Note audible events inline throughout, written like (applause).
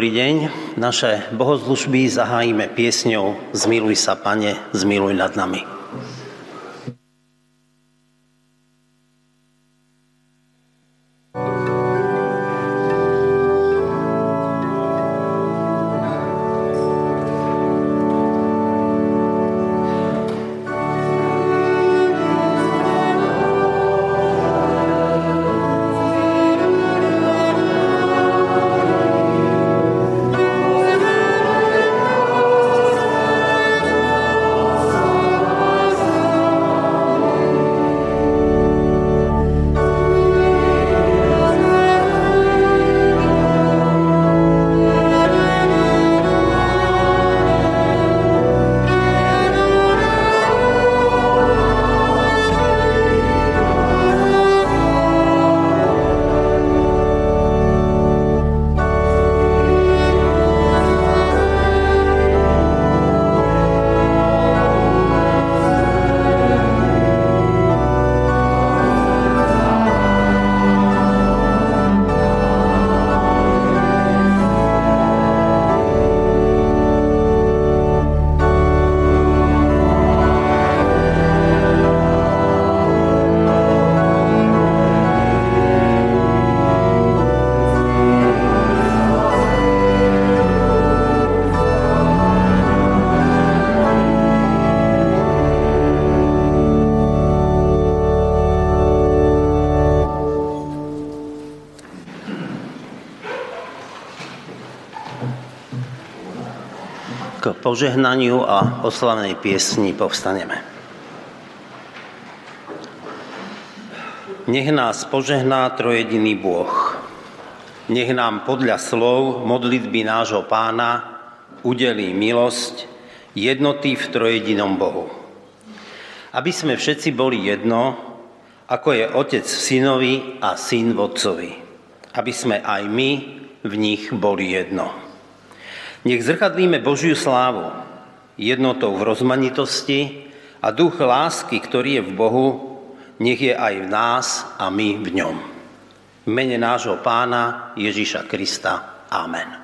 Dobrý deň. Naše bohozlužby zahájime piesňou Zmiluj sa, Pane, zmiluj nad nami. Požehnaniu a oslavnej piesni povstaneme. Nech nás požehná trojediný Boh. Nech nám podľa slov modlitby nášho pána udelí milosť jednoty v trojedinom Bohu. Aby sme všetci boli jedno, ako je Otec v synovi a syn v Otcovi. Aby sme aj my v nich boli jedno. Nech zrkadlíme Božiu slávu jednotou v rozmanitosti a duch lásky, ktorý je v Bohu, nech je aj v nás a my v ňom. V mene nášho pána Ježíša Krista. Amen.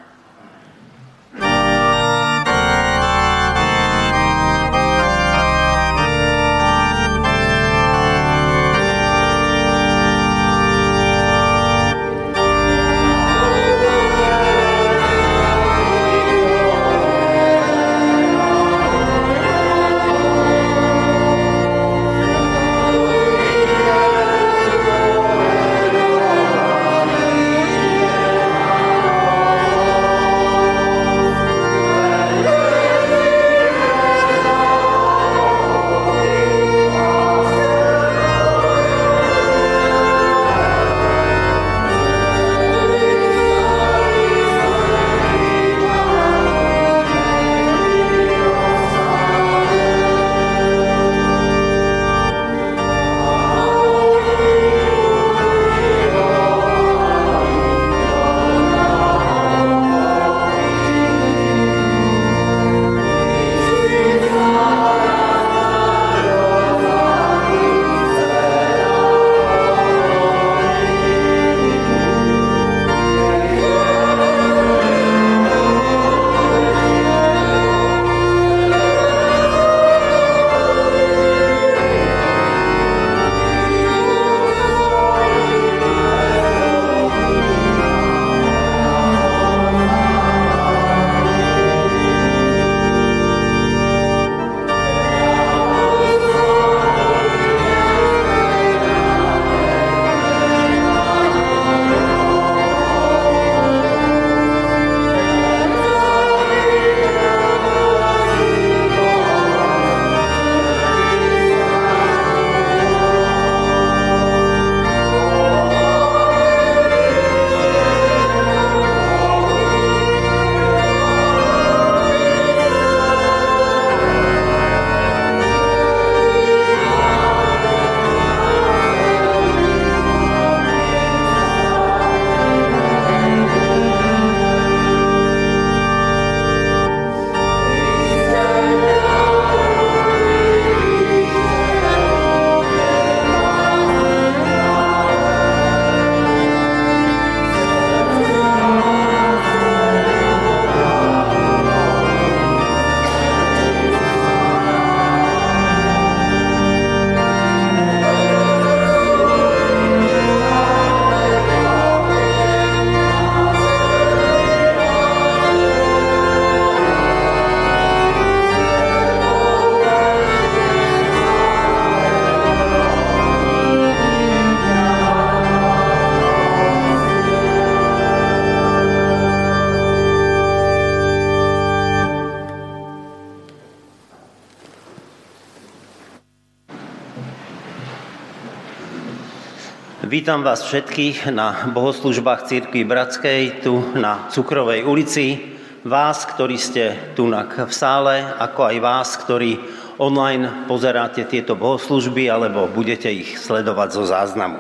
Vítam vás všetkých na bohoslužbách Církvy Bratskej tu na Cukrovej ulici. Vás, ktorí ste tu v sále, ako aj vás, ktorí online pozeráte tieto bohoslužby alebo budete ich sledovať zo záznamu.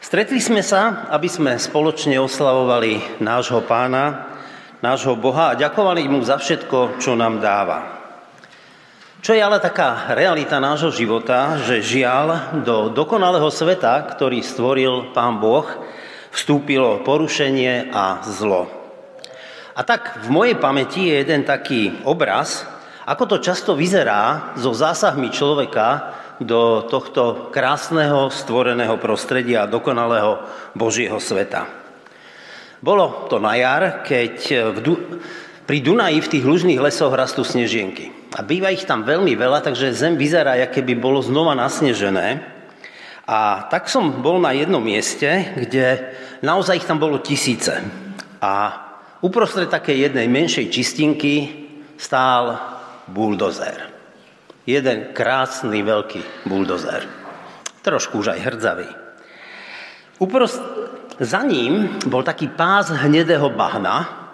Stretli sme sa, aby sme spoločne oslavovali nášho pána, nášho Boha a ďakovali mu za všetko, čo nám dáva. Čo je ale taká realita nášho života, že žiaľ do dokonalého sveta, ktorý stvoril Pán Boh, vstúpilo porušenie a zlo. A tak v mojej pamäti je jeden taký obraz, ako to často vyzerá so zásahmi človeka do tohto krásneho stvoreného prostredia dokonalého Božieho sveta. Bolo to na jar, keď v du- pri Dunaji v tých lužných lesoch rastú snežienky. A býva ich tam veľmi veľa, takže zem vyzerá, aké by bolo znova nasnežené. A tak som bol na jednom mieste, kde naozaj ich tam bolo tisíce. A uprostred takej jednej menšej čistinky stál buldozer. Jeden krásny veľký buldozer. Trošku už aj hrdzavý. Uprost... Za ním bol taký pás hnedého bahna,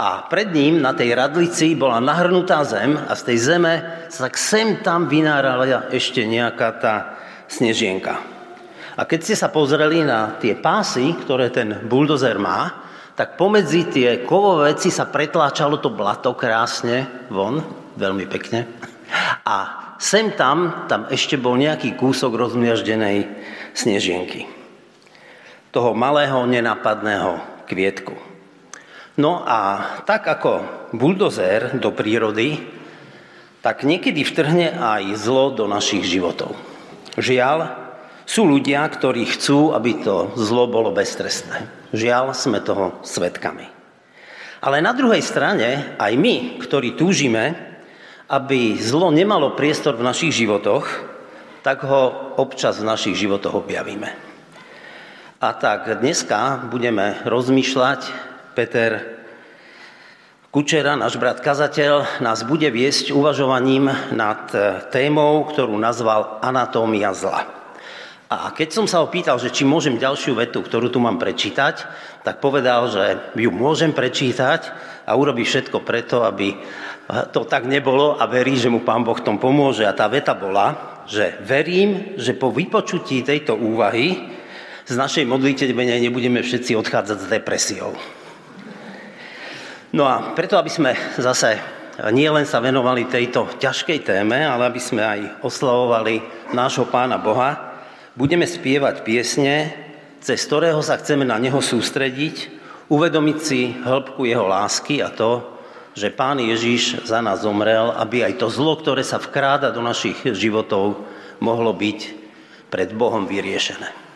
a pred ním na tej radlici bola nahrnutá zem a z tej zeme sa tak sem tam vynárala ešte nejaká tá snežienka. A keď ste sa pozreli na tie pásy, ktoré ten buldozer má, tak pomedzi tie kovové veci sa pretláčalo to blato krásne von, veľmi pekne. A sem tam, tam ešte bol nejaký kúsok rozmiaždenej snežienky. Toho malého, nenapadného kvietku. No a tak ako buldozer do prírody, tak niekedy vtrhne aj zlo do našich životov. Žiaľ, sú ľudia, ktorí chcú, aby to zlo bolo beztrestné. Žiaľ, sme toho svetkami. Ale na druhej strane, aj my, ktorí túžime, aby zlo nemalo priestor v našich životoch, tak ho občas v našich životoch objavíme. A tak dneska budeme rozmýšľať Peter Kučera, náš brat kazateľ, nás bude viesť uvažovaním nad e, témou, ktorú nazval Anatómia zla. A keď som sa ho pýtal, že či môžem ďalšiu vetu, ktorú tu mám prečítať, tak povedal, že ju môžem prečítať a urobí všetko preto, aby to tak nebolo a verí, že mu Pán Boh tom pomôže. A tá veta bola, že verím, že po vypočutí tejto úvahy z našej modlitebe nebudeme všetci odchádzať s depresiou. No a preto, aby sme zase nie len sa venovali tejto ťažkej téme, ale aby sme aj oslavovali nášho Pána Boha, budeme spievať piesne, cez ktorého sa chceme na Neho sústrediť, uvedomiť si hĺbku Jeho lásky a to, že Pán Ježiš za nás zomrel, aby aj to zlo, ktoré sa vkráda do našich životov, mohlo byť pred Bohom vyriešené.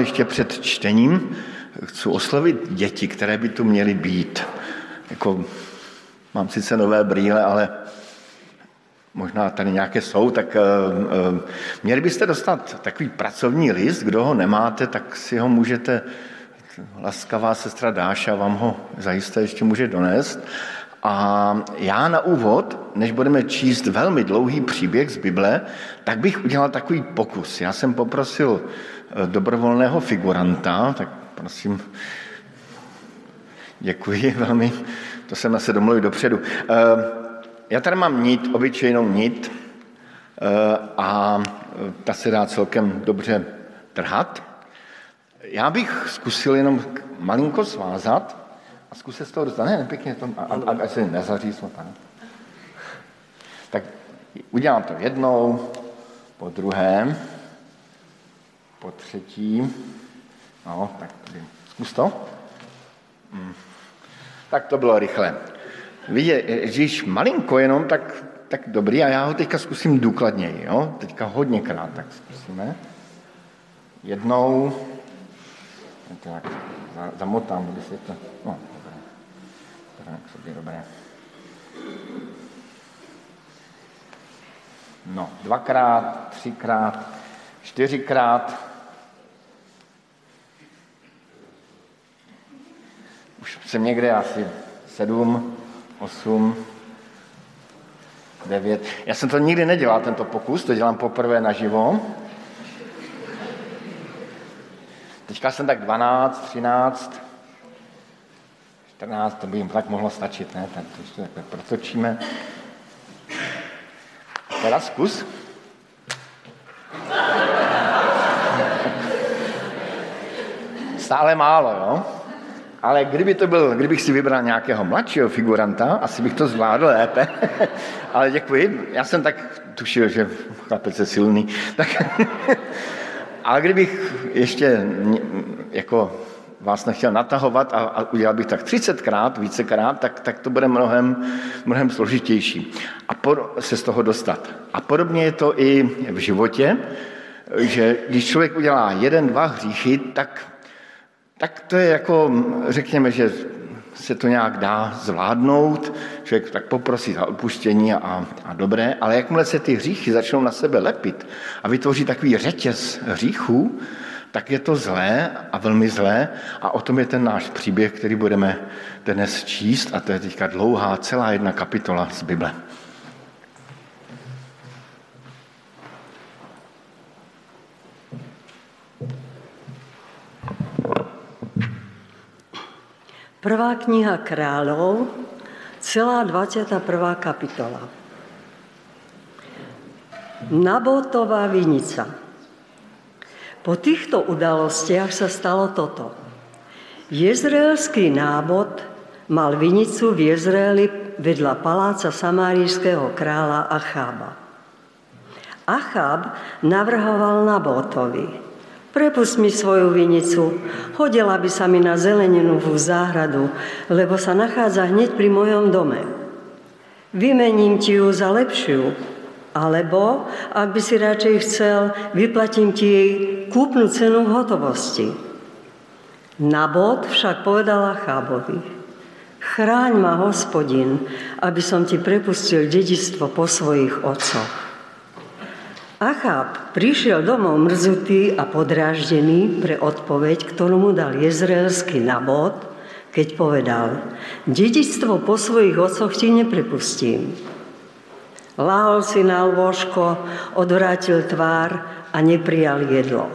Ještě před čtením chci oslovit děti, které by tu měly být. Jako, mám sice nové brýle, ale možná tady nějaké jsou, tak uh, uh, měli byste dostat takový pracovní list, kdo ho nemáte, tak si ho můžete, laskavá sestra Dáša vám ho zajisté ještě může donést. A já na úvod, než budeme číst velmi dlouhý příběh z Bible, tak bych udělal takový pokus. Já jsem poprosil eh, dobrovolného figuranta, tak prosím, děkuji velmi, to jsem se domluvil dopředu. Eh, já tady mám nit, obyčejnou nit eh, a ta se dá celkem dobře trhat. Já bych zkusil jenom malinko svázat, a zkuste z toho dostat. Ne, pěkně to, a, a, a se nezaří pane. Tak udělám to jednou, po druhém, po třetí. No, tak tady. Zkus to. Hmm. Tak to bylo rychle. Vidíte, když malinko jenom, tak, tak dobrý a já ho teďka zkusím důkladněji, jo? Teďka hodněkrát, tak zkusíme. Jednou, tak zamotám, aby se to, no, tak sobě dobré. No, dvakrát, třikrát, čtyřikrát. Už jsem někde asi sedm, osm, devět. Já jsem to nikdy nedělal, tento pokus, to dělám poprvé naživo. Teďka jsem tak 12, 13, 14, to by jim tak mohlo stačit, ne? Tak to ještě takhle protočíme. Teda zkus. Stále málo, jo? Ale kdyby to byl, kdybych si vybral nějakého mladšího figuranta, asi bych to zvládl lépe. (laughs) Ale děkuji. Já jsem tak tušil, že chlapec je silný. (laughs) Tak, (laughs) ale kdybych ještě jako vás nechtěl natahovat a, a udělal bych tak 30krát, vícekrát, tak, tak to bude mnohem, mnohem složitější a por, se z toho dostat. A podobně je to i v životě, že když člověk udělá jeden, dva hříchy, tak, tak to je jako, řekněme, že se to nějak dá zvládnout, člověk tak poprosí za odpuštění a, a dobré, ale jakmile se ty hříchy začnou na sebe lepit a vytvoří takový řetěz hříchů, tak je to zlé a velmi zlé a o tom je ten náš příběh, který budeme dnes číst a to je teďka dlouhá celá jedna kapitola z Bible. Prvá kniha kráľov, celá 21. kapitola. Nabotová vinica. Po týchto udalostiach sa stalo toto. Jezreelský nábod mal vinicu v Jezreeli vedľa paláca samárijského kráľa Achába. Achab navrhoval Nabotovi, prepust mi svoju vinicu, hodila by sa mi na zeleninu v záhradu, lebo sa nachádza hneď pri mojom dome. Vymením ti ju za lepšiu, alebo, ak by si radšej chcel, vyplatím ti jej kúpnu cenu v hotovosti. Nabod však povedala Chábovi, chráň ma, hospodin, aby som ti prepustil dedistvo po svojich otcoch. Achab prišiel domov mrzutý a podráždený pre odpoveď, ktorú mu dal jezreelský Nabod, keď povedal, dedičstvo po svojich otcoch ti neprepustím. Lahol si na lôžko, odvrátil tvár a neprijal jedlo.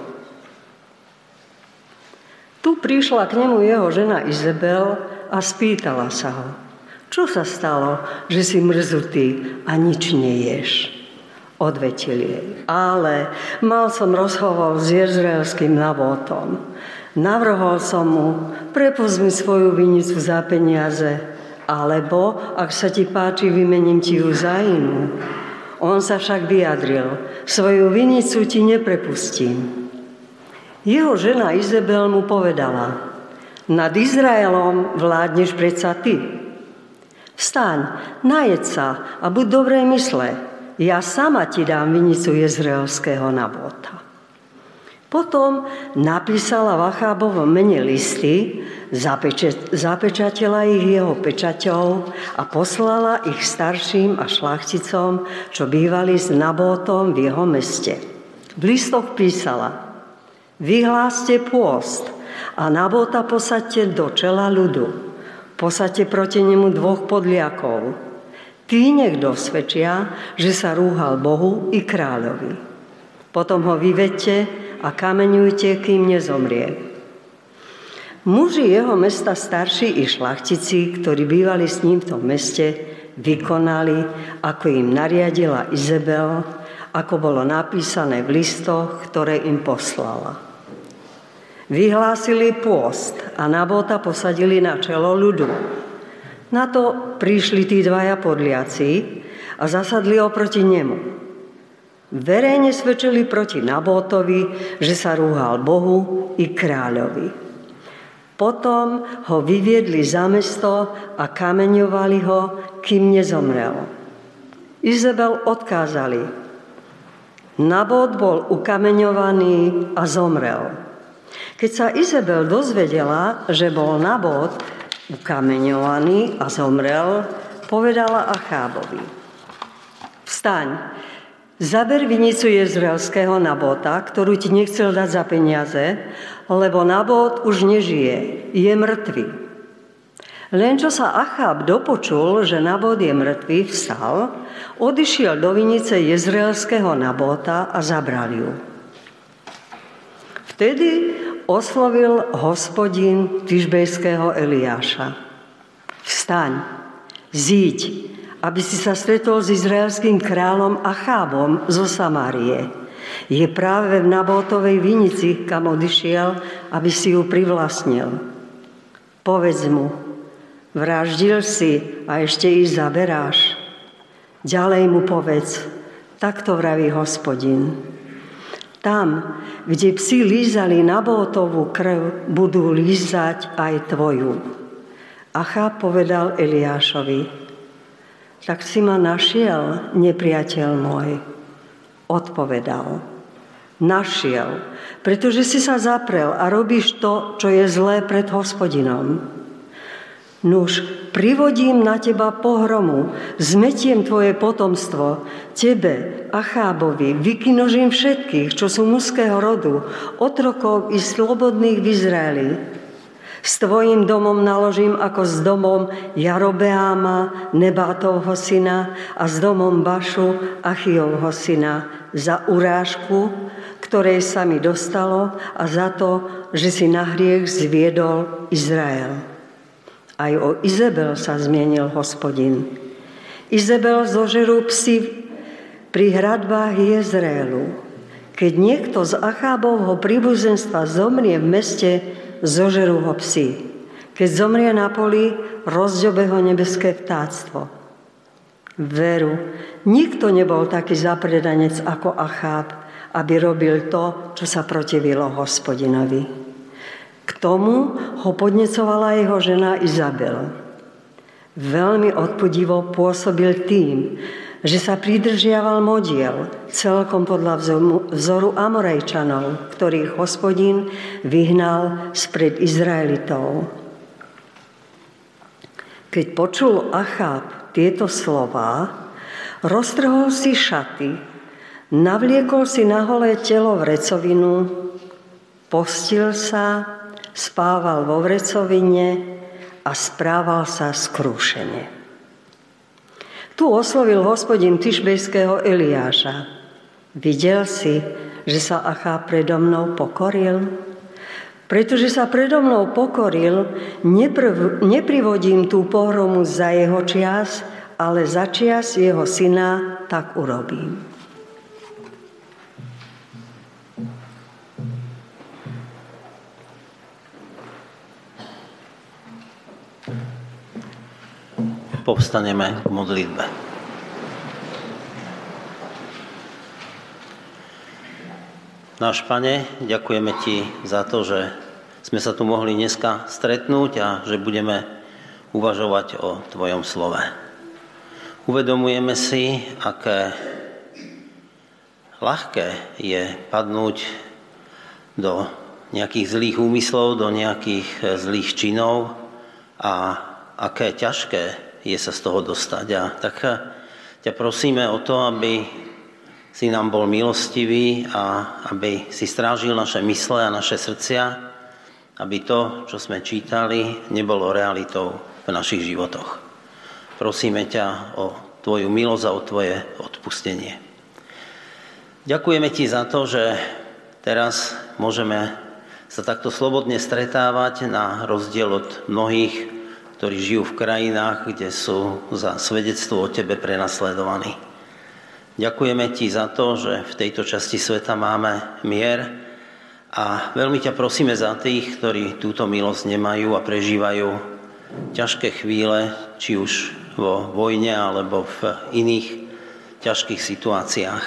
Tu prišla k nemu jeho žena Izabel a spýtala sa ho, čo sa stalo, že si mrzutý a nič neješ? Odvetil jej, ale mal som rozhovor s jezraelským navotom. Navrhol som mu, prepust mi svoju vinicu za peniaze alebo, ak sa ti páči, vymením ti ju za inú. On sa však vyjadril, svoju vinicu ti neprepustím. Jeho žena Izabel mu povedala, nad Izraelom vládneš predsa ty. Vstaň, najed sa a buď dobrej mysle. Ja sama ti dám vinicu jezreelského nabota. Potom napísala Vachábovo mene listy, zapečatila ich jeho pečaťou a poslala ich starším a šlachticom, čo bývali s Nabótom v jeho meste. V listoch písala, vyhláste pôst a Nabóta posadte do čela ľudu. Posadte proti nemu dvoch podliakov. Tí nech dosvedčia, že sa rúhal Bohu i kráľovi. Potom ho vyvedte a kameňujte, kým nezomrie. Muži jeho mesta starší i šlachtici, ktorí bývali s ním v tom meste, vykonali, ako im nariadila Izabel, ako bolo napísané v listoch, ktoré im poslala. Vyhlásili pôst a Nabota posadili na čelo ľudu. Na to prišli tí dvaja podliaci a zasadli oproti nemu. Verejne svedčili proti Nabótovi, že sa rúhal Bohu i kráľovi. Potom ho vyviedli za mesto a kameňovali ho, kým nezomrel. Izabel odkázali. Nabot bol ukameňovaný a zomrel. Keď sa Izabel dozvedela, že bol Nabot ukameňovaný a zomrel, povedala Achábovi. Vstaň, Zaber vinicu jezreelského Nabota, ktorú ti nechcel dať za peniaze, lebo Nabot už nežije, je mŕtvy. Len čo sa Achab dopočul, že Nabot je mŕtvy, vstal, odišiel do vinice jezreelského Nabota a zabral ju. Vtedy oslovil hospodin Tyžbejského Eliáša. Vstaň, zíď, aby si sa stretol s izraelským kráľom Achábom zo Samárie. Je práve v Nabótovej vinici, kam odišiel, aby si ju privlastnil. Povedz mu, vraždil si a ešte ich zaberáš. Ďalej mu povedz, takto vraví hospodin. Tam, kde psi lízali Nabótovú krv, budú lízať aj tvoju. Achá povedal Eliášovi, tak si ma našiel, nepriateľ môj. Odpovedal. Našiel, pretože si sa zaprel a robíš to, čo je zlé pred hospodinom. Nuž, privodím na teba pohromu, zmetiem tvoje potomstvo, tebe, Achábovi, vykinožím všetkých, čo sú mužského rodu, otrokov i slobodných v Izraeli s tvojim domom naložím ako s domom Jarobeáma, Nebátovho syna a s domom Bašu, Achiovho syna za urážku, ktorej sa mi dostalo a za to, že si na hriech zviedol Izrael. Aj o Izabel sa zmienil hospodin. Izabel zožerú psi pri hradbách Jezreelu. Keď niekto z Achábovho príbuzenstva zomrie v meste, zožerú ho psi. Keď zomrie na poli, rozďobe ho nebeské vtáctvo. Veru, nikto nebol taký zapredanec ako Acháb, aby robil to, čo sa protivilo hospodinovi. K tomu ho podnecovala jeho žena Izabel. Veľmi odpudivo pôsobil tým, že sa pridržiaval modiel celkom podľa vzoru Amorejčanov, ktorých hospodin vyhnal spred Izraelitov. Keď počul Achab tieto slova, roztrhol si šaty, navliekol si na holé telo vrecovinu, postil sa, spával vo vrecovine a správal sa skrúšene. Tu oslovil hospodin Tyšbejského Eliáša. Videl si, že sa Achá predo mnou pokoril? Pretože sa predo mnou pokoril, neprv, neprivodím tú pohromu za jeho čias, ale za čias jeho syna tak urobím. Povstaneme k modlitbe. Náš Pane, ďakujeme Ti za to, že sme sa tu mohli dneska stretnúť a že budeme uvažovať o Tvojom slove. Uvedomujeme si, aké ľahké je padnúť do nejakých zlých úmyslov, do nejakých zlých činov a aké ťažké je sa z toho dostať. A tak eh, ťa prosíme o to, aby si nám bol milostivý a aby si strážil naše mysle a naše srdcia, aby to, čo sme čítali, nebolo realitou v našich životoch. Prosíme ťa o Tvoju milosť a o Tvoje odpustenie. Ďakujeme Ti za to, že teraz môžeme sa takto slobodne stretávať na rozdiel od mnohých, ktorí žijú v krajinách, kde sú za svedectvo o Tebe prenasledovaní. Ďakujeme Ti za to, že v tejto časti sveta máme mier a veľmi ťa prosíme za tých, ktorí túto milosť nemajú a prežívajú ťažké chvíle, či už vo vojne alebo v iných ťažkých situáciách.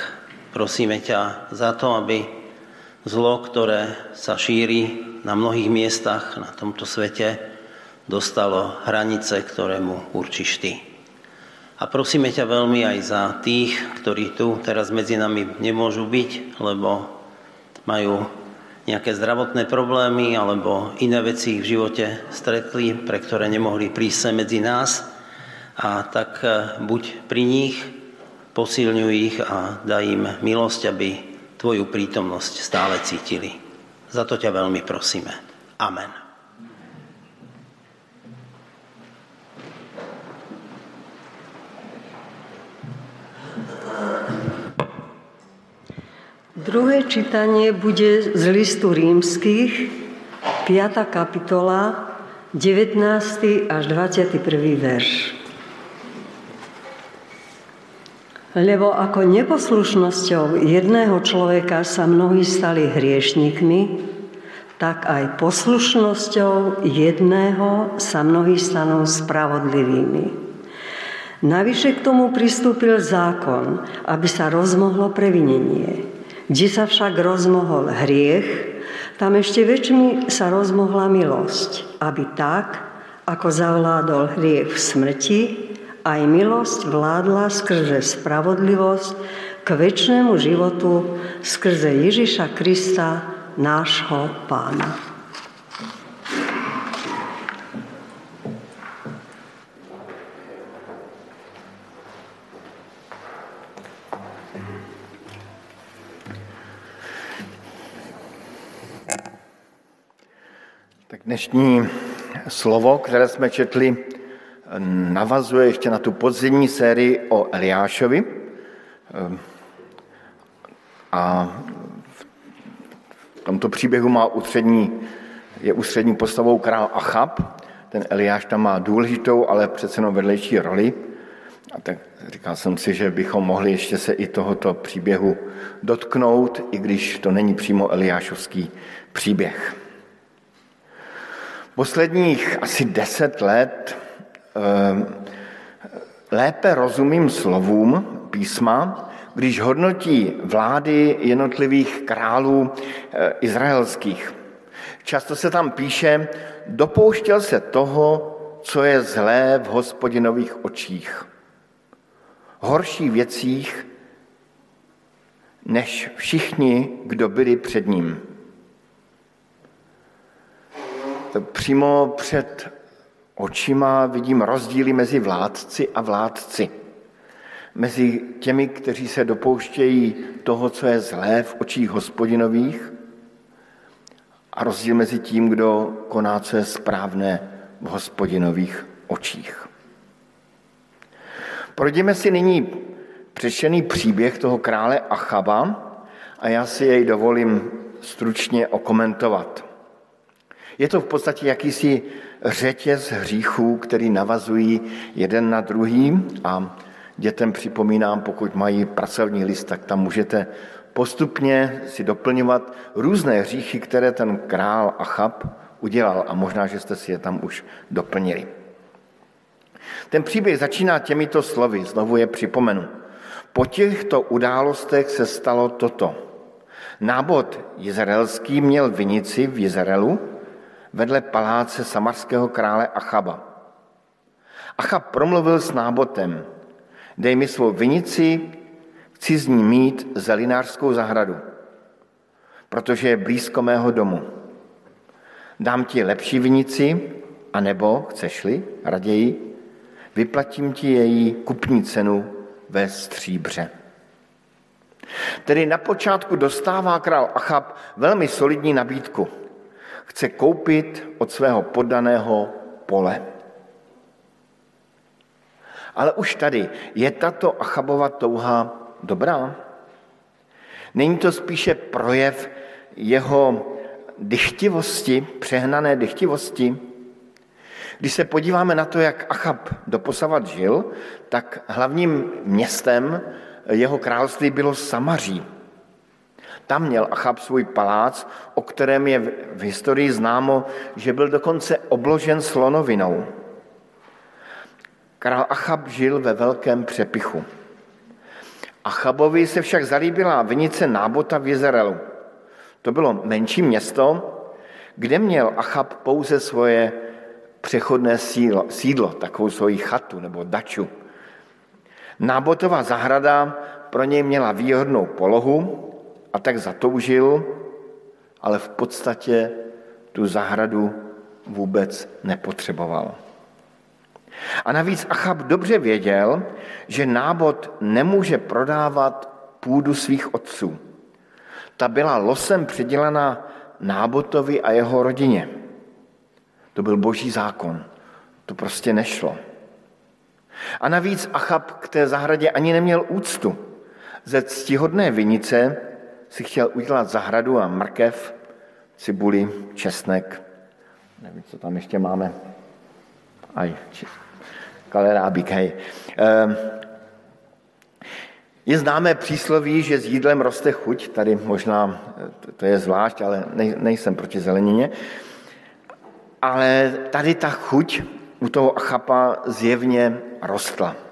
Prosíme ťa za to, aby Zlo, ktoré sa šíri na mnohých miestach na tomto svete, dostalo hranice, ktoré mu určíš ty. A prosíme ťa veľmi aj za tých, ktorí tu teraz medzi nami nemôžu byť, lebo majú nejaké zdravotné problémy alebo iné veci v živote stretli, pre ktoré nemohli prísť medzi nás. A tak eh, buď pri nich, posilňuj ich a daj im milosť, aby Tvoju prítomnosť stále cítili. Za to ťa veľmi prosíme. Amen. Druhé čítanie bude z listu rímskych, 5. kapitola, 19. až 21. verš. Lebo ako neposlušnosťou jedného človeka sa mnohí stali hriešnikmi, tak aj poslušnosťou jedného sa mnohí stanú spravodlivými. Navyše k tomu pristúpil zákon, aby sa rozmohlo previnenie. Kde sa však rozmohol hriech, tam ešte väčšmi sa rozmohla milosť, aby tak, ako zavládol hriech v smrti, aj milosť vládla skrze spravodlivosť k väčšnému životu skrze Ježiša Krista, nášho pána. Dnešní slovo, které jsme četli, navazuje ještě na tu podzimní sérii o Eliášovi. Ehm, a v tomto příběhu má ústřední, je ústřední postavou král Achab. Ten Eliáš tam má důležitou, ale přece jenom vedlejší roli. A tak říkal jsem si, že bychom mohli ještě se i tohoto příběhu dotknout, i když to není přímo Eliášovský příběh. Posledních asi deset let Ehm, lépe rozumím slovům písma, když hodnotí vlády jednotlivých králů eh, izraelských. Často se tam píše, dopouštěl se toho, co je zlé v hospodinových očích. Horší věcích, než všichni, kdo byli před ním. To přímo před očima vidím rozdíly mezi vládci a vládci. Mezi těmi, kteří se dopouštějí toho, co je zlé v očích hospodinových a rozdíl mezi tím, kdo koná, co je správné v hospodinových očích. Projdeme si nyní přečtený příběh toho krále Achaba a já si jej dovolím stručně okomentovat. Je to v podstatě jakýsi řetěz hříchů, který navazují jeden na druhý a dětem připomínám, pokud mají pracovní list, tak tam můžete postupně si doplňovat různé hříchy, které ten král Achab udělal a možná, že jste si je tam už doplnili. Ten příběh začíná těmito slovy, znovu je připomenu. Po těchto událostech se stalo toto. Nábod izraelský měl vinici v Izraelu, vedle paláce samarského krále Achaba. Achab promluvil s nábotem, dej mi svou vinici, chci z ní mít zelinářskou zahradu. protože je blízko mého domu. Dám ti lepší vinici, anebo, chceš-li, raději, vyplatím ti její kupní cenu ve stříbře. Tedy na počátku dostává král Achab velmi solidní nabídku. Chce koupit od svého poddaného pole. Ale už tady je tato Achabova touha dobrá? Není to spíše projev jeho dychtivosti, přehnané dychtivosti? Když se podíváme na to, jak Achab doposavat žil, tak hlavním městem jeho království bylo Samaří. Tam měl Achab svůj palác, o kterém je v historii známo, že byl dokonce obložen slonovinou. Král Achab žil ve velkém přepichu. Achabovi se však zalíbila vinice Nábota v Jezerelu. To bylo menší město, kde měl Achab pouze svoje přechodné sídlo, sídlo takovou svoji chatu nebo daču. Nábotová zahrada pro něj měla výhodnou polohu a tak zatoužil, ale v podstatě tu zahradu vůbec nepotřeboval. A navíc Achab dobře věděl, že nábod nemůže prodávat půdu svých otců. Ta byla losem přidělena nábotovi a jeho rodině. To byl boží zákon. To prostě nešlo. A navíc Achab k té zahradě ani neměl úctu. Ze ctihodné vinice si chtěl udělat zahradu a mrkev, cibuli, česnek. Nevím, co tam ještě máme. Aj, kalerábík, hej. Ehm, je známé přísloví, že s jídlem roste chuť, tady možná to je zvlášť, ale nejsem proti zelenině. Ale tady ta chuť u toho Achapa zjevně rostla.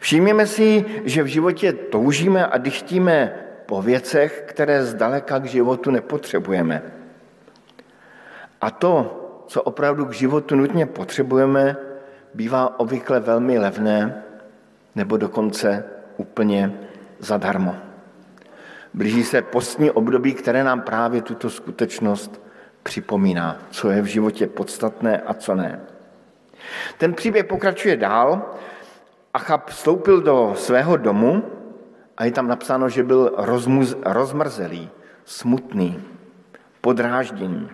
Všimněme si, že v životě toužíme a dychtíme po věcech, které zdaleka k životu nepotřebujeme. A to, co opravdu k životu nutně potřebujeme, bývá obvykle velmi levné nebo dokonce úplně zadarmo. Blíží se postní období, které nám právě tuto skutečnost připomíná, co je v životě podstatné a co ne. Ten příběh pokračuje dál. Achab vstoupil do svého domu a je tam napsáno, že byl rozmuz, rozmrzelý, smutný, podrážděný.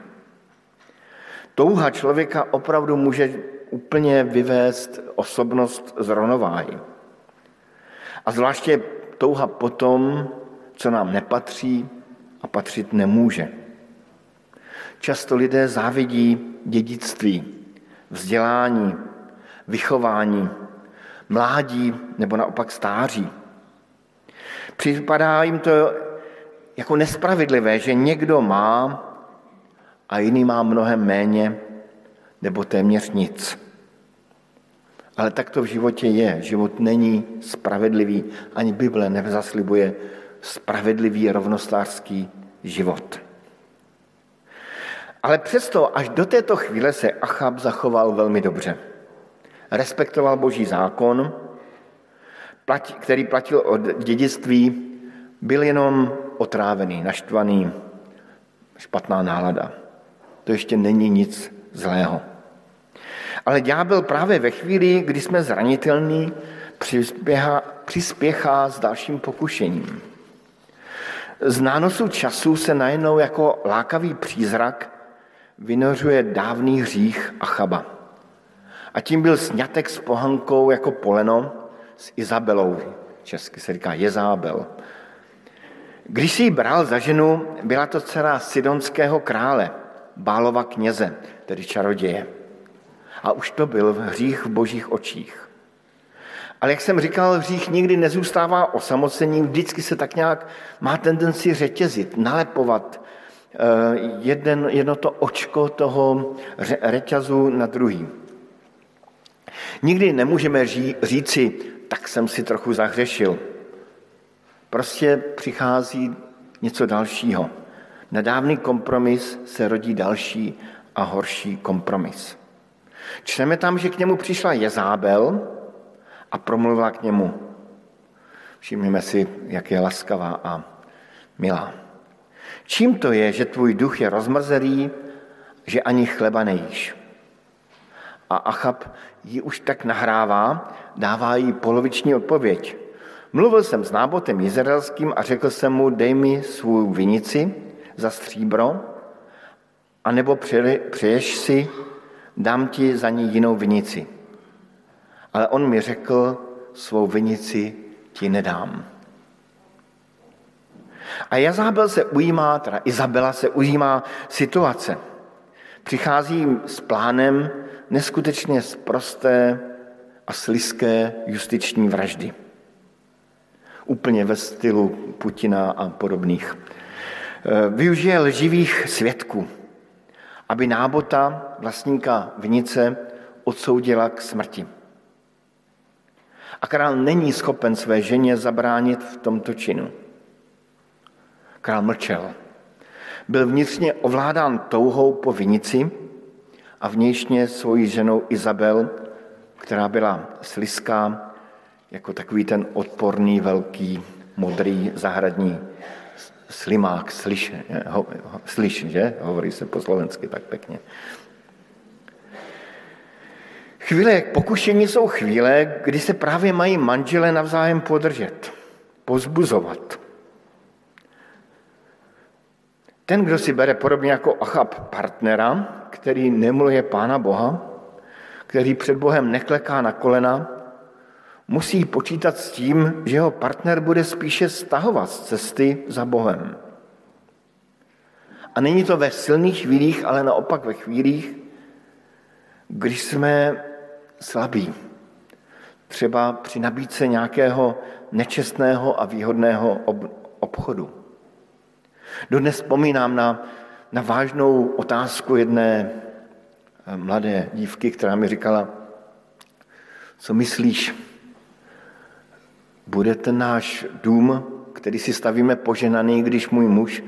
Touha člověka opravdu může úplně vyvést osobnost z rovnováhy. A zvláště touha potom, co nám nepatří a patřit nemůže. Často lidé závidí dědictví, vzdělání, vychování, mládí nebo naopak stáří. Připadá jim to jako nespravedlivé, že někdo má a jiný má mnohem méně nebo téměř nic. Ale tak to v životě je. Život není spravedlivý. Ani Bible nezaslibuje spravedlivý rovnostářský život. Ale přesto až do této chvíle se Achab zachoval velmi dobře. Respektoval boží zákon, který platil od dědictví, byl jenom otrávený, naštvaný, špatná nálada. To ještě není nic zlého. Ale ďábel právě ve chvíli, kdy jsme zranitelní, přispěchá, přispěchá s dalším pokušením. Z nánosu času se najednou jako lákavý přízrak vynořuje dávný hřích Achaba. A tím byl snětek s pohankou jako poleno s Izabelou. Česky se říká Jezábel. Když si ji bral za ženu, byla to dcera sidonského krále, Bálova kněze, tedy čaroděje. A už to byl hřích v božích očích. Ale jak jsem říkal, hřích nikdy nezůstává osamocením, vždycky se tak nějak má tendenci řetězit, nalepovat, Eh, jeden, jedno to očko toho reťazu na druhý. Nikdy nemůžeme ří, říci, tak jsem si trochu zahřešil. Prostě přichází něco dalšího. Nedávný kompromis se rodí další a horší kompromis. Čteme tam, že k němu přišla Jezábel a promluvila k němu. Všimněme si, jak je laskavá a milá. Čím to je, že tvůj duch je rozmrzelý, že ani chleba nejíš? A Achab ji už tak nahrává, dává jí poloviční odpověď. Mluvil jsem s nábotem izraelským a řekl jsem mu, dej mi svou vinici za stříbro, anebo přeješ si, dám ti za ní jinou vinici. Ale on mi řekl, svou vinici ti nedám. A Jazábel se ujímá, teda Izabela se ujímá situace. Přichází s plánem neskutečně sprosté a sliské justiční vraždy. Úplně ve stylu Putina a podobných. E, využije lživých svědků, aby nábota vlastníka vinice odsoudila k smrti. A král není schopen své ženě zabránit v tomto činu. Král mlčel. Byl vnitřně ovládán touhou po vinici a vnějšně svojí ženou Izabel, která byla sliská, jako takový ten odporný, velký, modrý, zahradní slimák, slyš, ho, slyš, že? Hovorí se po slovensky tak pěkně. Chvíle pokušení jsou chvíle, kdy se právě mají manžele navzájem podržet, pozbuzovat. Ten, kdo si bere podobně jako Achab partnera, který nemluje Pána Boha, který před Bohem nekleká na kolena, musí počítat s tím, že jeho partner bude spíše stahovat z cesty za Bohem. A není to ve silných chvílích, ale naopak ve chvílích, když jsme slabí. Třeba při nabídce nějakého nečestného a výhodného obchodu. Dodnes vzpomínám na, na vážnou otázku jedné eh, mladé dívky, která mi říkala, co myslíš, bude ten náš dům, který si stavíme poženaný, když můj muž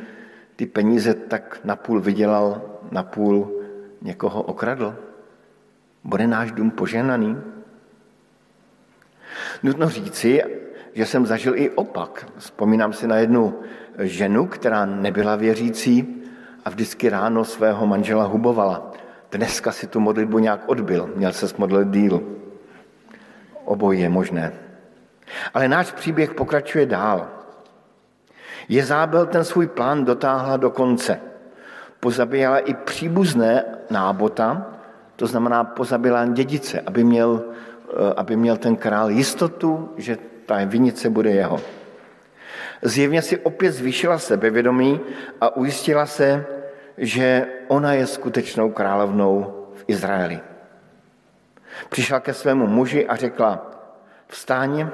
ty peníze tak napůl vydělal, napůl někoho okradl? Bude náš dům poženaný? Nutno říci, že jsem zažil i opak. Vzpomínám si na jednu ženu, která nebyla věřící a vždycky ráno svého manžela hubovala. Dneska si tu modlitbu nějak odbil, měl se smodlit díl. Obojí je možné. Ale náš příběh pokračuje dál. Jezábel ten svůj plán dotáhla do konce. Pozabíjala i příbuzné nábota, to znamená pozabila dědice, aby měl, eh, aby měl ten král jistotu, že ta vinice bude jeho. Zjevně si opět zvýšila sebevědomí a ujistila se, že ona je skutečnou královnou v Izraeli. Přišla ke svému muži a řekla, vstáň,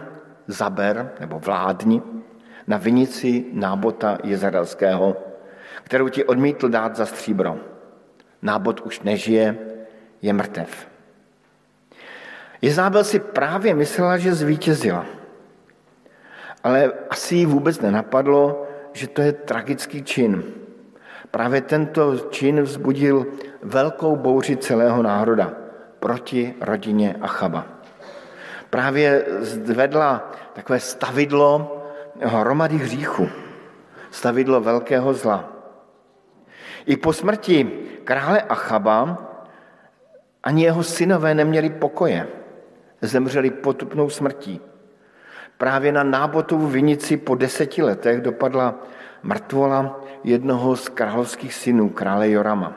zaber nebo vládni na vinici nábota jezerelského, kterou ti odmítl dát za stříbro. Nábot už nežije, je mrtev. Jezábel si právě myslela, že zvítězila – ale asi jí vůbec nenapadlo, že to je tragický čin. Právě tento čin vzbudil velkou bouři celého národa proti rodině Achaba. Právě zvedla takové stavidlo hromady hříchu, stavidlo velkého zla. I po smrti krále Achaba ani jeho synové neměli pokoje. Zemřeli potupnou smrtí. Právě na Nábotovu vinici po deseti letech dopadla mrtvola jednoho z královských synů, krále Jorama.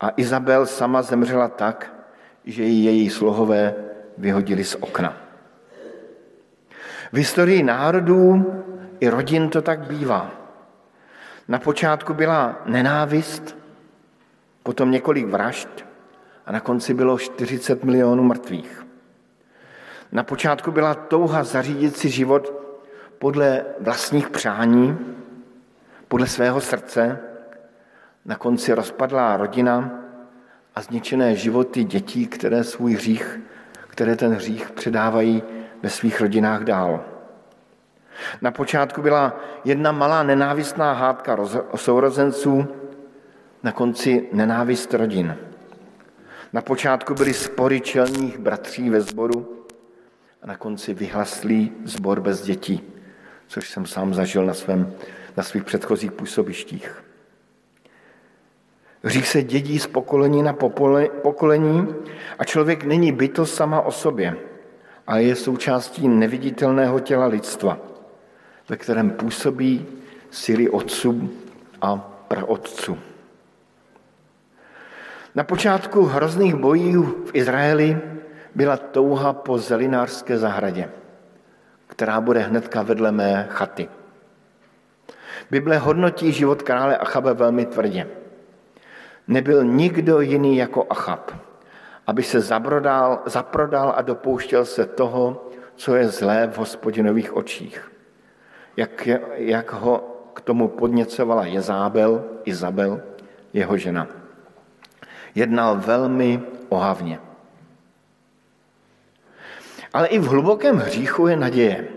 A Izabel sama zemřela tak, že ji její slohové vyhodili z okna. V historii národů i rodin to tak bývá. Na počátku byla nenávist, potom několik vražd a na konci bylo 40 milionů mrtvých. Na počátku byla touha zařídit si život podle vlastních přání, podle svého srdce, na konci rozpadlá rodina a zničené životy dětí, které svůj hřích, které ten hřích předávají ve svých rodinách dál. Na počátku byla jedna malá nenávistná hádka sourozenců, na konci nenávist rodin. Na počátku byly spory čelních bratří ve sboru, a na konci vyhlaslý zbor bez dětí, což jsem sám zažil na svém, na svých předchozích působištích. Hřích se dědí z pokolení na pokolení a člověk není bytost sama o sobě, ale je součástí neviditelného těla lidstva, ve kterém působí síly otců a praotců. Na počátku hrozných bojů v Izraeli byla touha po zelinářské zahradě, která bude hnedka vedle mé chaty. Bible hodnotí život krále Achabe velmi tvrdě. Nebyl nikdo jiný jako Achab, aby se zabrodal, zaprodal a dopouštěl se toho, co je zlé v hospodinových očích. Jak, jak ho k tomu podněcovala Jezábel, Izabel, jeho žena. Jednal velmi ohavně. Ale i v hlubokém hříchu je naděje.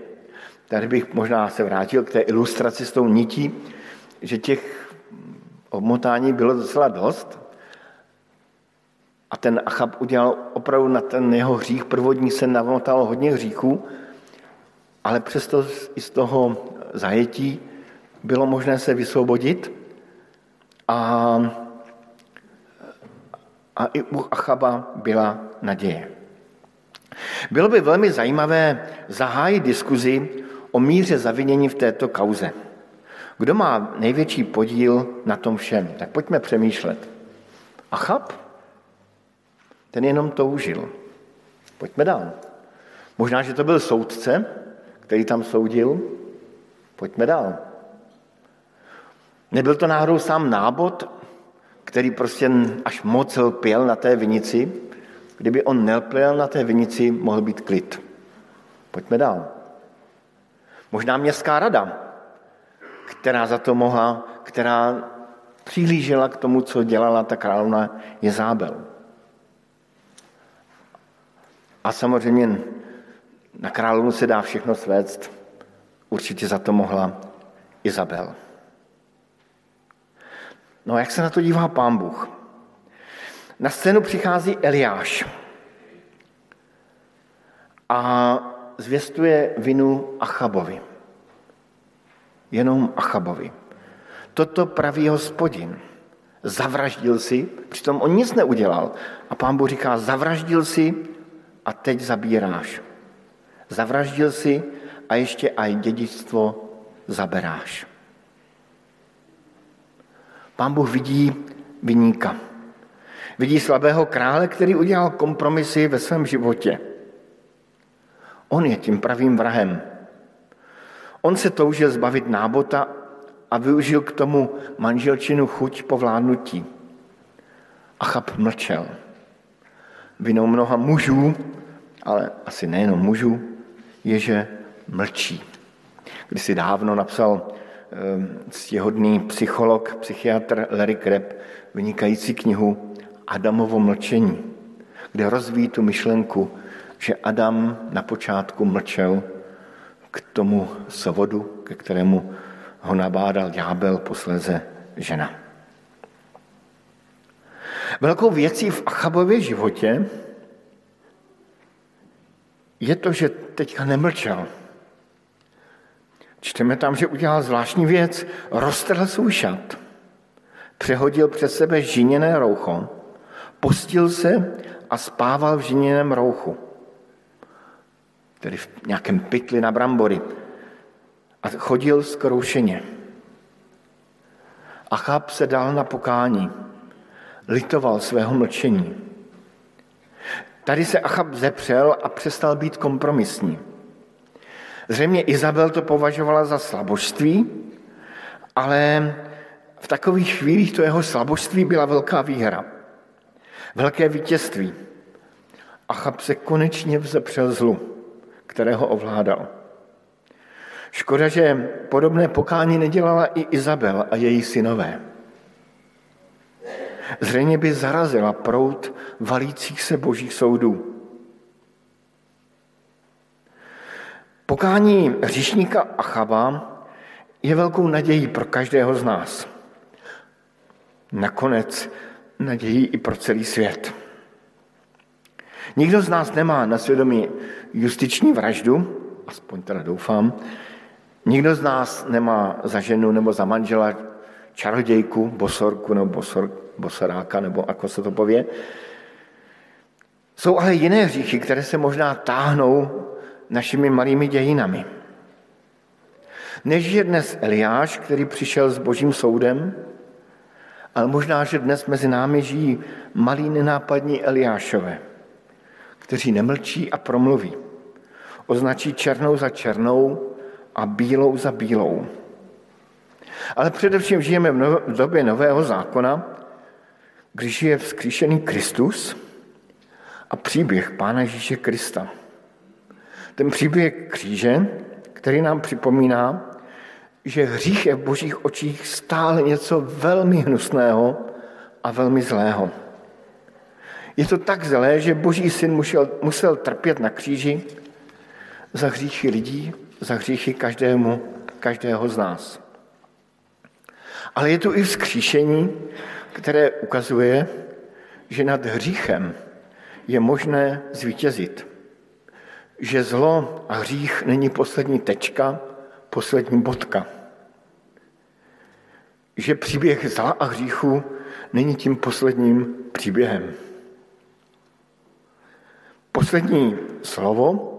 Tady bych možná se vrátil k té ilustraci s tou nití, že těch obmotání bylo docela dost. A ten Achab udělal opravdu na ten jeho hřích, prvodní se namotal hodně hříchů, ale přesto i z toho zajetí bylo možné se vysvobodit a, a i u Achaba byla naděje. Bylo by velmi zajímavé zahájit diskuzi o míře zavinění v této kauze. Kdo má největší podíl na tom všem? Tak pojďme přemýšlet. Achab? Ten jenom toužil. Pojďme dál. Možná, že to byl soudce, který tam soudil. Pojďme dál. Nebyl to náhodou sám nábod, který prostě až moc lpěl na té vinici? Kdyby on nelpěl na té vinici, mohl být klid. Pojďme dál. Možná městská rada, která za to mohla, která přihlížela k tomu, co dělala ta královna Jezábel. A samozřejmě na královnu se dá všechno svést. Určitě za to mohla Izabel. No a jak se na to dívá pán Bůh? Na scénu přichází Eliáš a zvěstuje vinu Achabovi. Jenom Achabovi. Toto praví hospodin. Zavraždil si, přitom on nic neudělal. A pán Bůh říká, zavraždil si a teď zabíráš. Zavraždil si a ještě aj dědictvo zaberáš. Pán Bůh vidí vyníka. Vidí slabého krále, který udělal kompromisy ve svém životě. On je tím pravým vrahem. On se toužil zbavit nábota a využil k tomu manželčinu chuť po vládnutí. Achab mlčel. Vinou mnoha mužů, ale asi nejenom mužů, je, že mlčí. Když si dávno napsal ehm, ctihodný psycholog, psychiatr Larry Kreb vynikající knihu Adamovo mlčení, kde rozvíjí tu myšlenku, že Adam na počátku mlčel k tomu sovodu, ke kterému ho nabádal ďábel, posléze žena. Velkou věcí v Achabově životě je to, že teďka nemlčel. Čteme tam, že udělal zvláštní věc, roztrhl svůj šat, přehodil přes sebe žiněné roucho, postil se a spával v žiněném rouchu, tedy v nějakém pytli na brambory, a chodil zkroušeně. Achab se dal na pokání, litoval svého mlčení. Tady se Achab zepřel a přestal být kompromisní. Zřejmě Izabel to považovala za slabožství, ale v takových chvílích to jeho slabožství byla velká výhra. Velké vítězství. Achab se konečně vzepřel zlu, kterého ovládal. Škoda, že podobné pokání nedělala i Izabel a její synové. Zřejmě by zarazila prout valících se božích soudů. Pokání hříšníka Achaba je velkou nadějí pro každého z nás. Nakonec nadějí i pro celý svět. Nikdo z nás nemá na svědomí justiční vraždu, aspoň teda doufám, Nikdo z nás nemá za ženu nebo za manžela čarodějku, bosorku nebo bosor, bosoráka, nebo ako se to pově. Jsou ale jiné hříchy, které se možná táhnou našimi malými dějinami. Než je dnes Eliáš, který přišel s božím soudem, ale možná, že dnes mezi námi žijí malí nenápadní Eliášové, kteří nemlčí a promluví. Označí černou za černou a bílou za bílou. Ale především žijeme v době nového zákona, když je vzkříšený Kristus a příběh Pána Ježíše Krista. Ten příběh kříže, který nám připomíná, že hřích je v božích očích stále něco velmi hnusného a velmi zlého. Je to tak zlé, že boží syn musel, musel trpět na kříži za hříchy lidí, za hříchy každému, každého z nás. Ale je tu i vzkříšení, které ukazuje, že nad hříchem je možné zvítězit. Že zlo a hřích není poslední tečka, poslední bodka. Že příběh zla a hříchu není tím posledním příběhem. Poslední slovo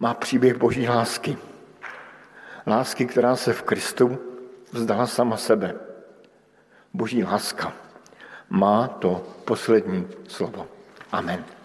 má příběh boží lásky. Lásky, která se v Kristu vzdala sama sebe. Boží láska má to poslední slovo. Amen.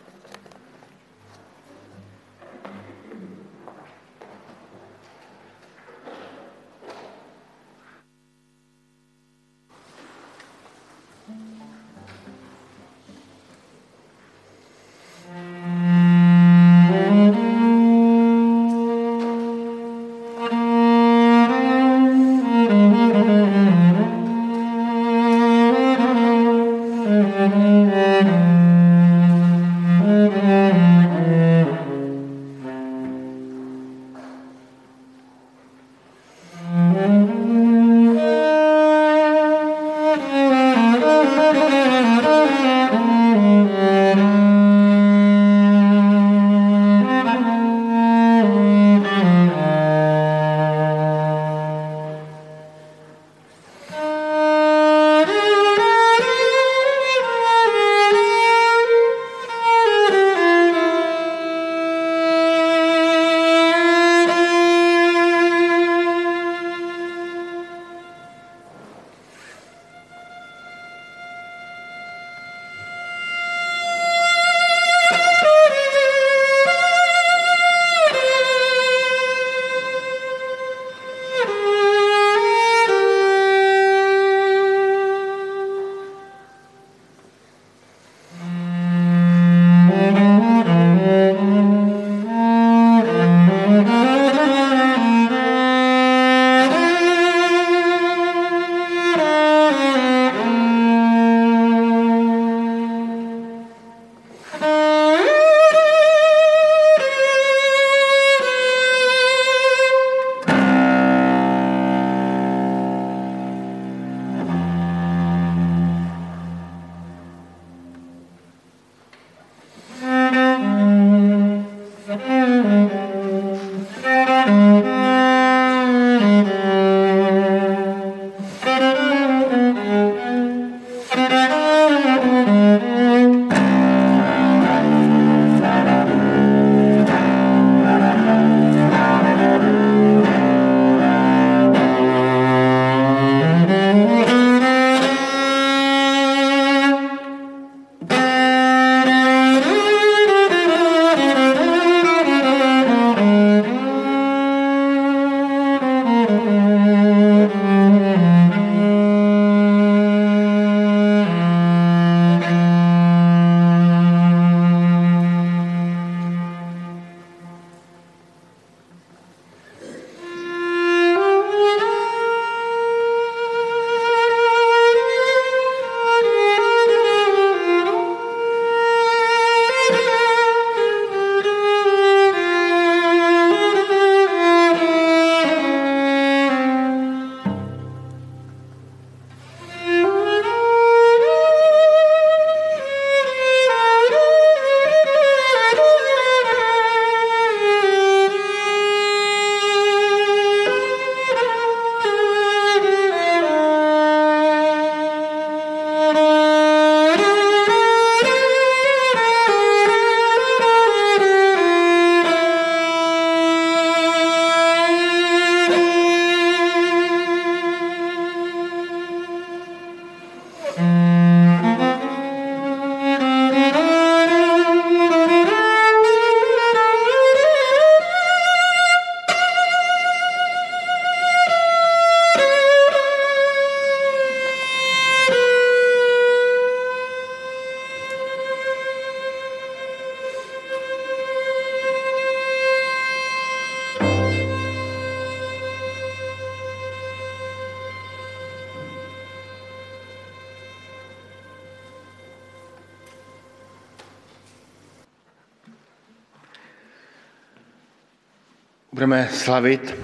Slavit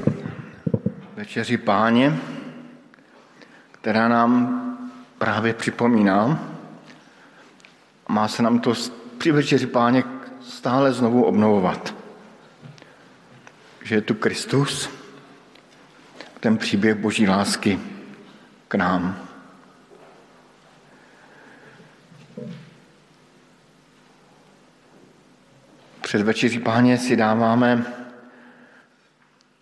večeři páně, která nám právě připomíná, má se nám to při večeři páně stále znovu obnovovat. Že je tu Kristus, ten příběh boží lásky k nám. Před večeří páně si dáváme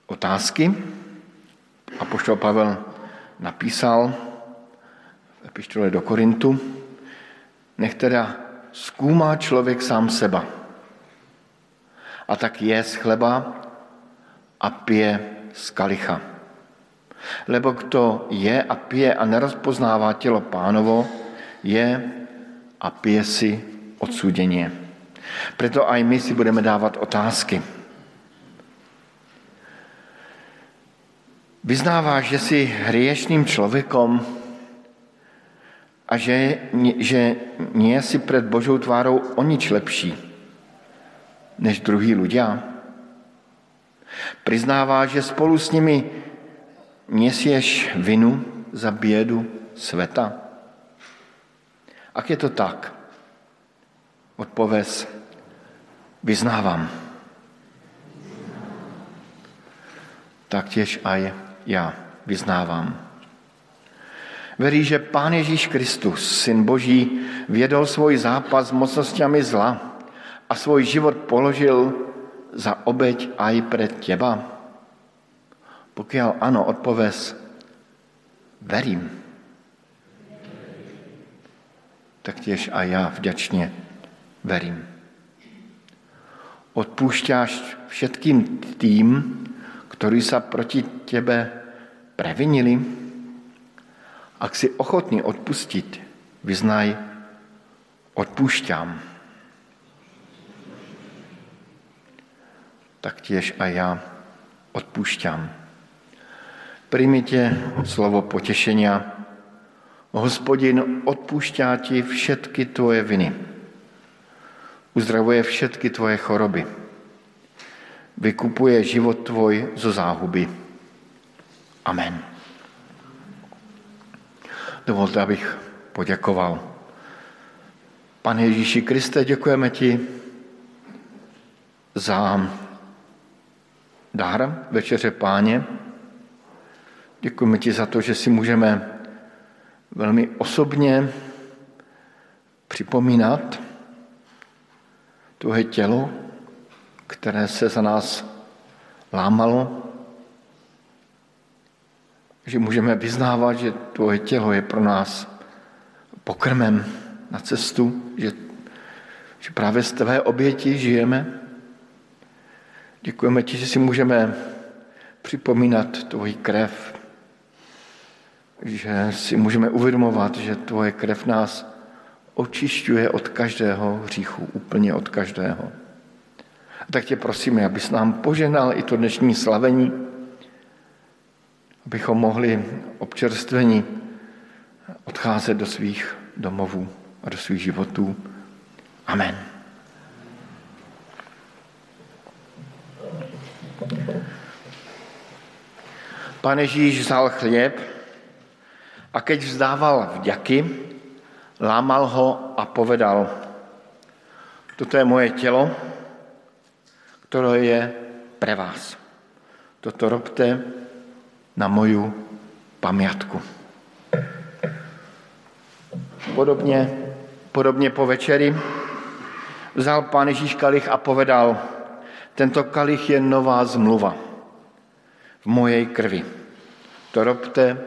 otázky. A poštol Pavel napísal v epištole do Korintu, nech teda zkoumá člověk sám seba. A tak je z chleba a pije z kalicha. Lebo kdo je a pije a nerozpoznává tělo pánovo, je a pije si odsuděně. Proto aj my si budeme dávat otázky. Vyznáváš, že jsi hriešným člověkom a že, že nie si před Božou tvárou o nič lepší než druhý ľudia? Priznáváš, že spolu s nimi nesieš vinu za bědu světa? Ak je to tak, odpověz, vyznávám. Taktěž aj já vyznávám. Verí, že Pán Ježíš Kristus, Syn Boží, vědol svůj zápas s mocnostiami zla a svůj život položil za obeď aj před těba? Pokud ano, odpověz, verím. Tak těž a já vděčně verím. Odpúšťáš všetkým tým, ktorí sa proti tebe previnili, ak si ochotný odpustiť, vyznaj, odpúšťam. Tak tiež aj ja odpúšťam. Príjmite slovo potešenia. Hospodin odpúšťá ti všetky tvoje viny. Uzdravuje všetky tvoje choroby vykupuje život tvoj zo záhuby. Amen. Dovolte, abych poděkoval. Pane Ježíši Kriste, děkujeme ti za dar Večeře Páně. Děkujeme ti za to, že si můžeme velmi osobně připomínat tvoje tělo, které se za nás lámalo, že můžeme vyznávat, že tvoje tělo je pro nás pokrmem na cestu, že, že právě z tvé oběti žijeme. Děkujeme ti, že si můžeme připomínat tvoji krev, že si můžeme uvědomovat, že tvoje krev nás očišťuje od každého hříchu, úplně od každého. A tak tě prosíme, abys nám poženal i to dnešní slavení, abychom mohli občerstvení odcházet do svých domovů a do svých životů. Amen. Pane Ježíš vzal chléb a keď vzdával vďaky, lámal ho a povedal, toto je moje tělo, které je pre vás. Toto robte na moju pamiatku. Podobně, podobně po večeri vzal pán Ježíš kalich a povedal, tento kalich je nová zmluva v mojej krvi. To robte,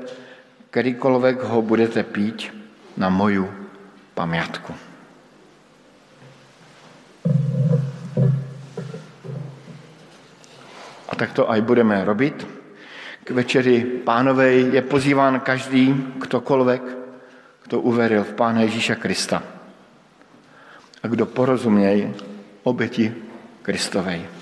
kdykoliv ho budete pít na moju pamiatku. Tak to aj budeme robit. K večeri pánovej je pozýván každý, ktokoľvek, kdo uveril v Pána Ježíša Krista a kdo porozuměj oběti Kristovej.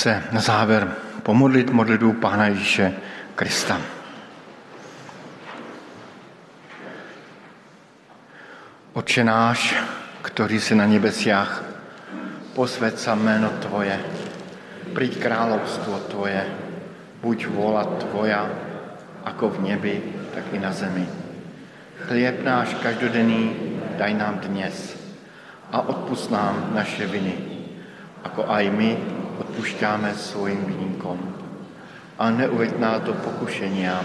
Se na závěr pomodlit modlitbu Pána Ježíše Krista. Oče náš, který jsi na nebesiach, posvěd sa jméno Tvoje, príď královstvo Tvoje, buď vola Tvoja, ako v nebi, tak i na zemi. Chlieb náš každodenný daj nám dnes a odpust nám naše viny, ako aj my odpušťáme svojim vyníkom. A neuveď nás do pokušenia,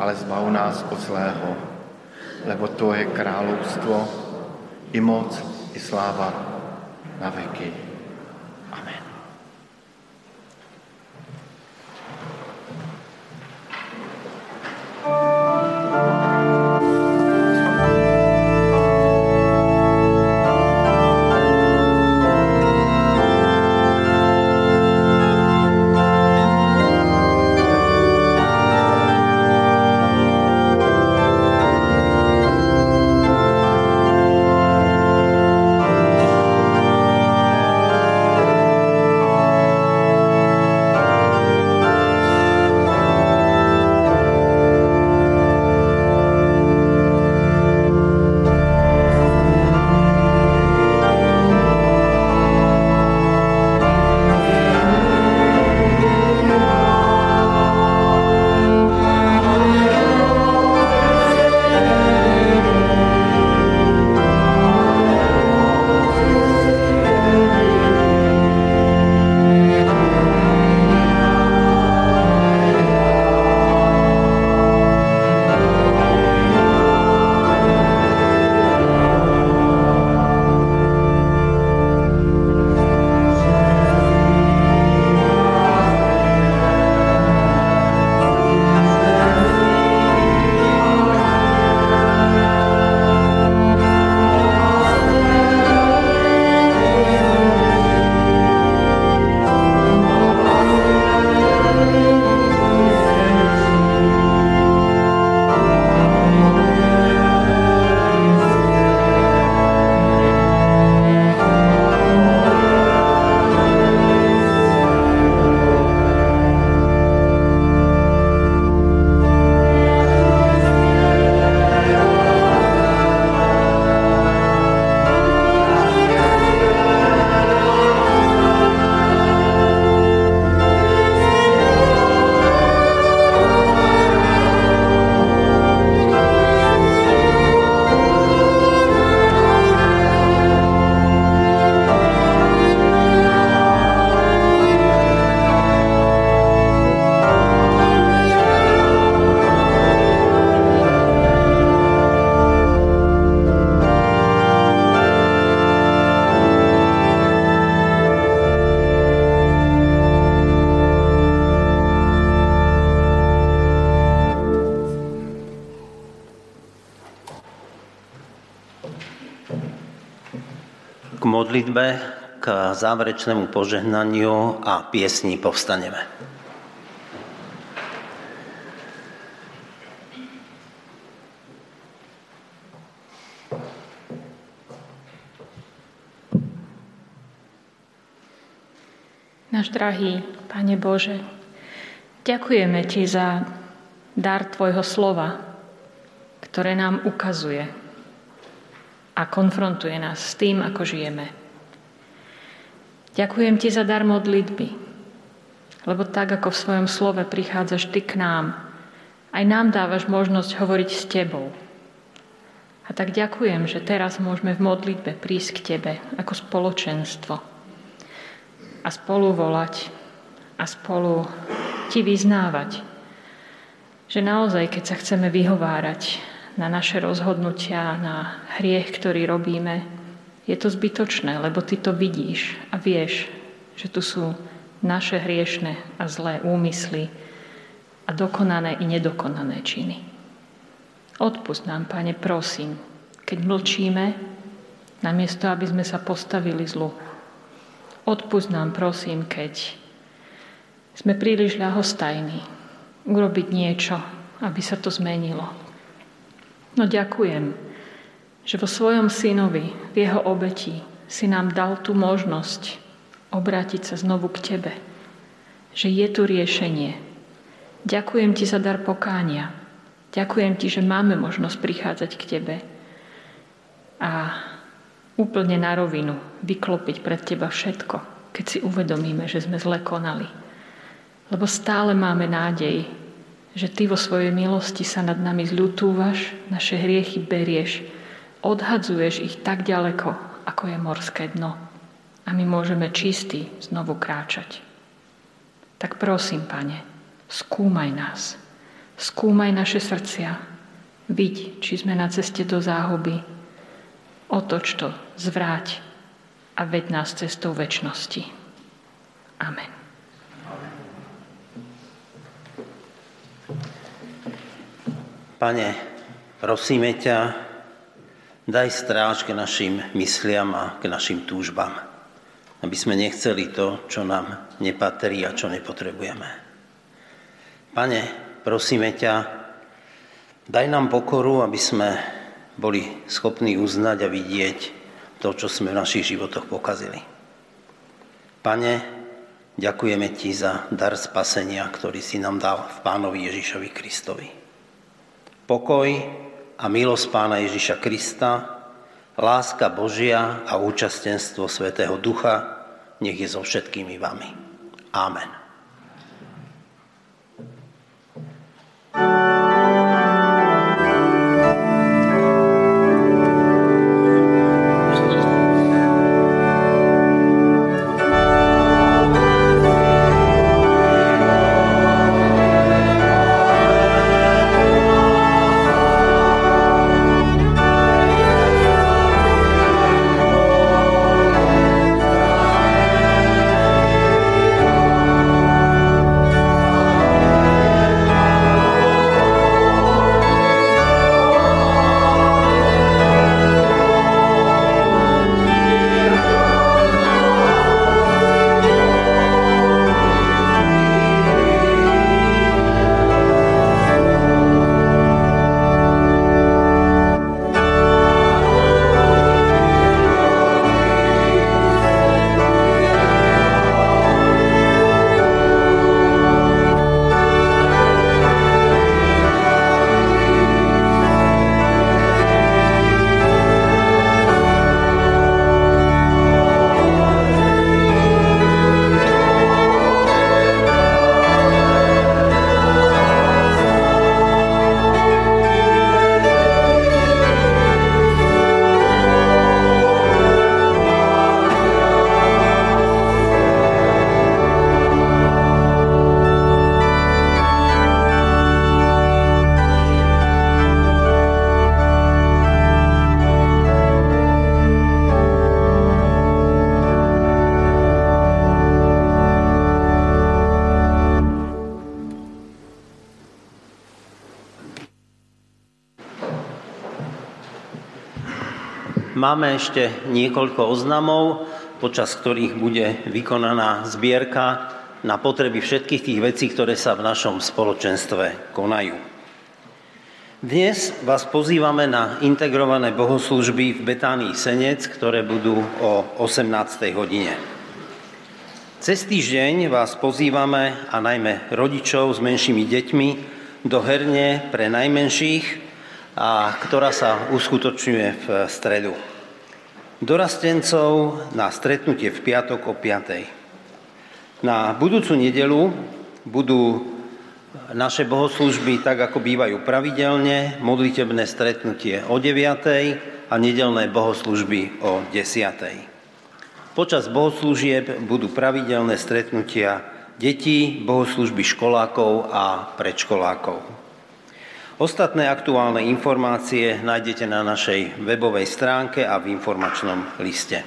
ale zbav nás od zlého, lebo to je královstvo, i moc, i sláva na veky. Modlitbe, k záverečnému požehnaniu a piesni povstaneme. Náš drahý Pane Bože, ďakujeme Ti za dar Tvojho slova, ktoré nám ukazuje a konfrontuje nás s tým, ako žijeme. Ďakujem Ti za dar modlitby, lebo tak, ako v svojom slove prichádzaš Ty k nám, aj nám dávaš možnosť hovoriť s Tebou. A tak ďakujem, že teraz môžeme v modlitbe prísť k Tebe ako spoločenstvo a spolu volať a spolu ti vyznávať, že naozaj, keď sa chceme vyhovárať na naše rozhodnutia, na hriech, ktorý robíme, je to zbytočné, lebo ty to vidíš a vieš, že tu sú naše hriešne a zlé úmysly a dokonané i nedokonané činy. Odpust nám, Pane, prosím, keď mlčíme, namiesto, aby sme sa postavili zlu, Odpust nám, prosím, keď sme príliš ľahostajní urobiť niečo, aby sa to zmenilo. No ďakujem, že vo svojom synovi, v jeho obeti, si nám dal tú možnosť obrátiť sa znovu k Tebe. Že je tu riešenie. Ďakujem Ti za dar pokánia. Ďakujem Ti, že máme možnosť prichádzať k Tebe. A úplne na rovinu vyklopiť pred teba všetko, keď si uvedomíme, že sme zle konali. Lebo stále máme nádej, že ty vo svojej milosti sa nad nami zľutúvaš, naše hriechy berieš, odhadzuješ ich tak ďaleko, ako je morské dno. A my môžeme čistí znovu kráčať. Tak prosím, pane, skúmaj nás. Skúmaj naše srdcia. Vidť, či sme na ceste do záhuby, otoč to, zvráť a veď nás cestou väčšnosti. Amen. Pane, prosíme ťa, daj stráž k našim mysliam a k našim túžbám, aby sme nechceli to, čo nám nepatrí a čo nepotrebujeme. Pane, prosíme ťa, daj nám pokoru, aby sme boli schopní uznať a vidieť to, čo sme v našich životoch pokazili. Pane, ďakujeme Ti za dar spasenia, ktorý si nám dal v Pánovi Ježišovi Kristovi. Pokoj a milosť Pána Ježiša Krista, láska Božia a účastenstvo Svetého Ducha nech je so všetkými vami. Amen. Máme ešte niekoľko oznamov, počas ktorých bude vykonaná zbierka na potreby všetkých tých vecí, ktoré sa v našom spoločenstve konajú. Dnes vás pozývame na integrované bohoslužby v Betánii Senec, ktoré budú o 18. hodine. Cez týždeň vás pozývame, a najmä rodičov s menšími deťmi, do herne pre najmenších, a ktorá sa uskutočňuje v stredu. Dorastencov na stretnutie v piatok o 5. Na budúcu nedelu budú naše bohoslužby tak, ako bývajú pravidelne, modlitebné stretnutie o 9. a nedelné bohoslužby o 10. Počas bohoslúžieb budú pravidelné stretnutia detí, bohoslužby školákov a predškolákov. Ostatné aktuálne informácie nájdete na našej webovej stránke a v informačnom liste.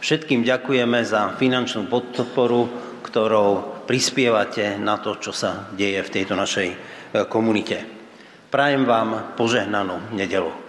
Všetkým ďakujeme za finančnú podporu, ktorou prispievate na to, čo sa deje v tejto našej e, komunite. Prajem vám požehnanú nedelu.